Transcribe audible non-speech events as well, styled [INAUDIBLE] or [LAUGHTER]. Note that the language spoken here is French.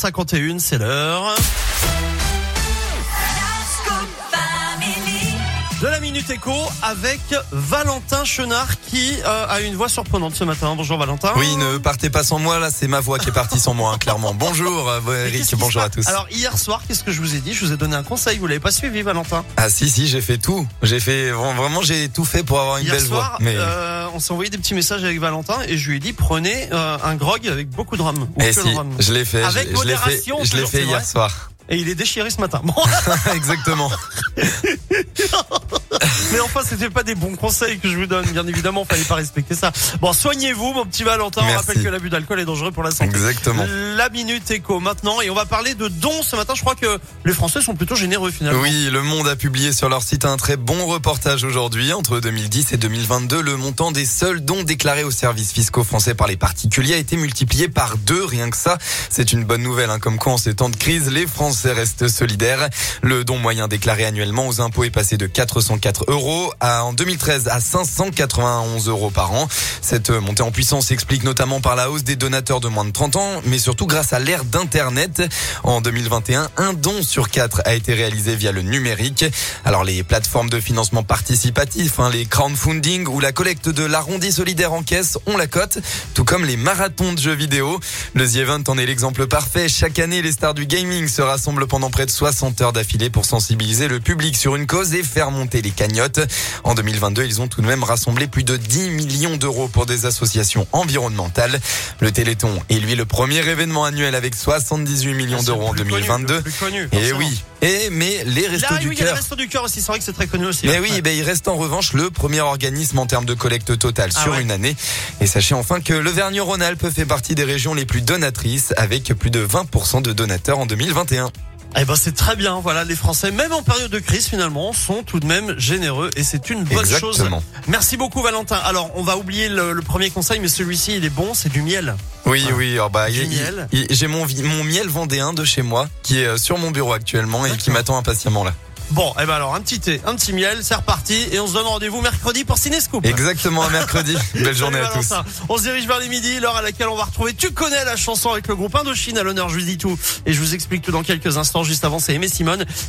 51, c'est l'heure. De la Minute Écho avec Valentin Chenard qui euh, a une voix surprenante ce matin. Bonjour Valentin. Oui, ne partez pas sans moi, là c'est ma voix qui est partie sans moi, hein, clairement. Bonjour euh, Eric, bonjour à tous. Alors hier soir, qu'est-ce que je vous ai dit? Je vous ai donné un conseil, vous l'avez pas suivi Valentin? Ah si, si, j'ai fait tout. J'ai fait, vraiment j'ai tout fait pour avoir une Hier belle soir, voix. Mais... euh, on s'est envoyé des petits messages avec Valentin et je lui ai dit prenez euh, un grog avec beaucoup de rhum. Eh si, rhum. je l'ai fait, Avec je, je l'ai fait, modération, je l'ai toujours, fait hier soir. Et il est déchiré ce matin. Bon. [LAUGHS] [LAUGHS] Exactement. [LAUGHS] Mais enfin, c'était pas des bons conseils que je vous donne, bien évidemment, fallait pas respecter ça. Bon, soignez-vous, mon petit Valentin. On rappelle que l'abus d'alcool est dangereux pour la santé. Exactement. La minute éco maintenant, et on va parler de dons ce matin. Je crois que les Français sont plutôt généreux finalement. Oui, Le Monde a publié sur leur site un très bon reportage aujourd'hui. Entre 2010 et 2022, le montant des seuls dons déclarés aux services fiscaux français par les particuliers a été multiplié par deux. Rien que ça, c'est une bonne nouvelle. Hein. Comme quoi, en ces temps de crise, les Français restent solidaires. Le don moyen déclaré annuellement aux impôts est passé de 404 à, en 2013 à 591 euros par an. Cette montée en puissance s'explique notamment par la hausse des donateurs de moins de 30 ans, mais surtout grâce à l'ère d'Internet. En 2021, un don sur quatre a été réalisé via le numérique. Alors les plateformes de financement participatif, hein, les crowdfunding ou la collecte de l'arrondi solidaire en caisse ont la cote, tout comme les marathons de jeux vidéo. Le The Event en est l'exemple parfait. Chaque année, les stars du gaming se rassemblent pendant près de 60 heures d'affilée pour sensibiliser le public sur une cause et faire monter les cagnottes. En 2022, ils ont tout de même rassemblé plus de 10 millions d'euros pour des associations environnementales. Le Téléthon est lui le premier événement annuel avec 78 millions d'euros en le plus connu, 2022. le plus connu, Et forcément. oui. Et mais les Là, restos oui, du il y a les cœur. restos du cœur aussi. C'est vrai que c'est très connu aussi. Mais oui, Ouais. ben il reste en revanche le premier organisme en termes de collecte totale Ah sur ouais. une année. Et sachez enfin que le Vergnes-Rhône-Alpes fait partie des régions les plus donatrices avec plus de 20% de donateurs en 2021. Eh ben c'est très bien. Voilà, les Français, même en période de crise finalement, sont tout de même généreux et c'est une bonne chose. Exactement. Merci beaucoup Valentin. Alors on va oublier le, le premier conseil, mais celui-ci il est bon, c'est du miel. Oui, Ah. oui, alors bah, j'ai mon, miel vendéen de chez moi qui est sur mon bureau actuellement et qui m'attend impatiemment là. Bon, eh ben alors un petit thé, un petit miel, c'est reparti et on se donne rendez-vous mercredi pour Cinescoop. Exactement, à mercredi. [LAUGHS] Belle journée à tous. On se dirige vers les midi, l'heure à laquelle on va retrouver Tu connais la chanson avec le groupe Indochine à l'honneur, je vous dis tout et je vous explique tout dans quelques instants. Juste avant, c'est Aimé Simone